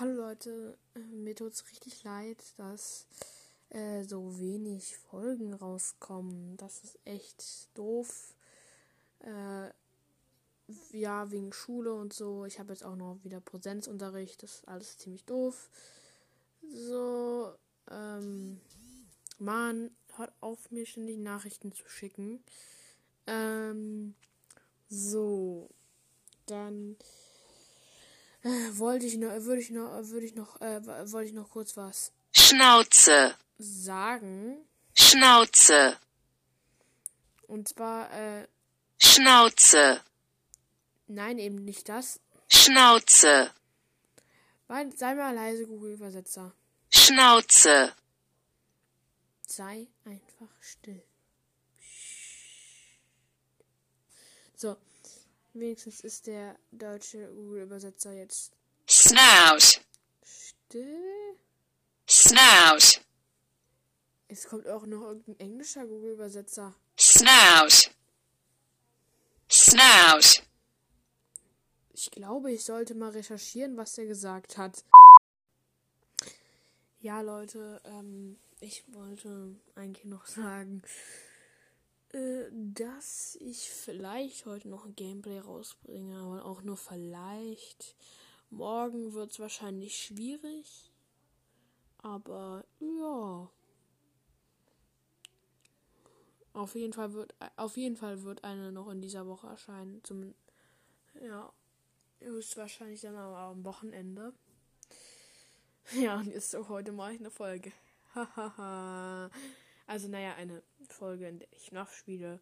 Hallo Leute, äh, mir tut es richtig leid, dass äh, so wenig Folgen rauskommen. Das ist echt doof. Äh, ja, wegen Schule und so. Ich habe jetzt auch noch wieder Präsenzunterricht. Das ist alles ziemlich doof. So, ähm, Mann, hört auf, mir ständig Nachrichten zu schicken. Ähm, so, dann äh, wollte ich noch, würde ich noch, würde ich noch, äh, wollte ich noch kurz was Schnauze, sagen. Schnauze, Und zwar, äh, Schnauze, nein, eben nicht das. Schnauze, sei mal leise, Google-Übersetzer. Schnauze, Sei einfach still. So, wenigstens ist der deutsche Google-Übersetzer jetzt Snout, still. Snout, Es kommt auch noch irgendein englischer Google-Übersetzer. Snout, Snout, Ich glaube, ich sollte mal recherchieren, was er gesagt hat. Ja, Leute, ähm, ich wollte eigentlich noch sagen, äh, dass ich vielleicht heute noch ein Gameplay rausbringe, aber auch nur vielleicht. Morgen wird es wahrscheinlich schwierig, aber ja. Auf jeden Fall wird auf jeden Fall wird eine noch in dieser Woche erscheinen. Zum ja, höchstwahrscheinlich dann aber am Wochenende. Ja, und jetzt auch heute mache ich eine Folge. Hahaha. also naja, eine Folge, in der ich nachspiele,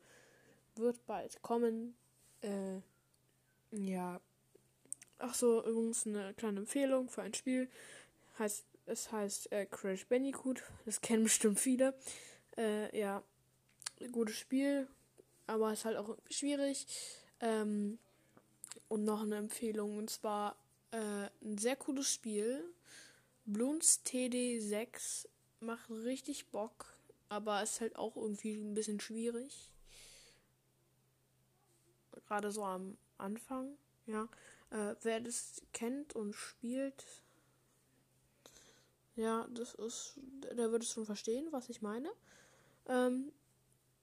wird bald kommen. Äh, ja. Ach so, übrigens eine kleine Empfehlung für ein Spiel. Heißt, es heißt äh, Crash Bandicoot. Das kennen bestimmt viele. Äh, ja, gutes Spiel, aber ist halt auch schwierig. Ähm, und noch eine Empfehlung, und zwar äh, ein sehr cooles Spiel. Bloons TD6 macht richtig Bock, aber ist halt auch irgendwie ein bisschen schwierig. Gerade so am Anfang, ja. Äh, wer das kennt und spielt, ja, das ist, der wird es schon verstehen, was ich meine. Ähm,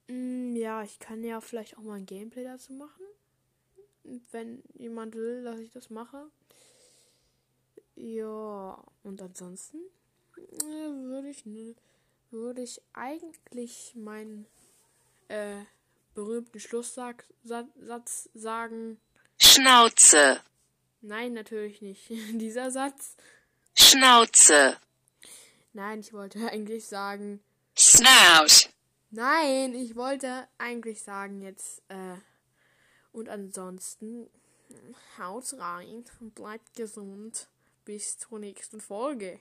mh, ja, ich kann ja vielleicht auch mal ein Gameplay dazu machen. Wenn jemand will, dass ich das mache. Ja, und ansonsten äh, würde ich, ne, würde ich eigentlich meinen äh, berühmten Schlusssatz Satz sagen. Schnauze, Nein, natürlich nicht. Dieser Satz. Schnauze, Nein, ich wollte eigentlich sagen. Snout, Nein, ich wollte eigentlich sagen jetzt. Äh, und ansonsten haut rein und bleibt gesund. Bis zur nächsten Folge.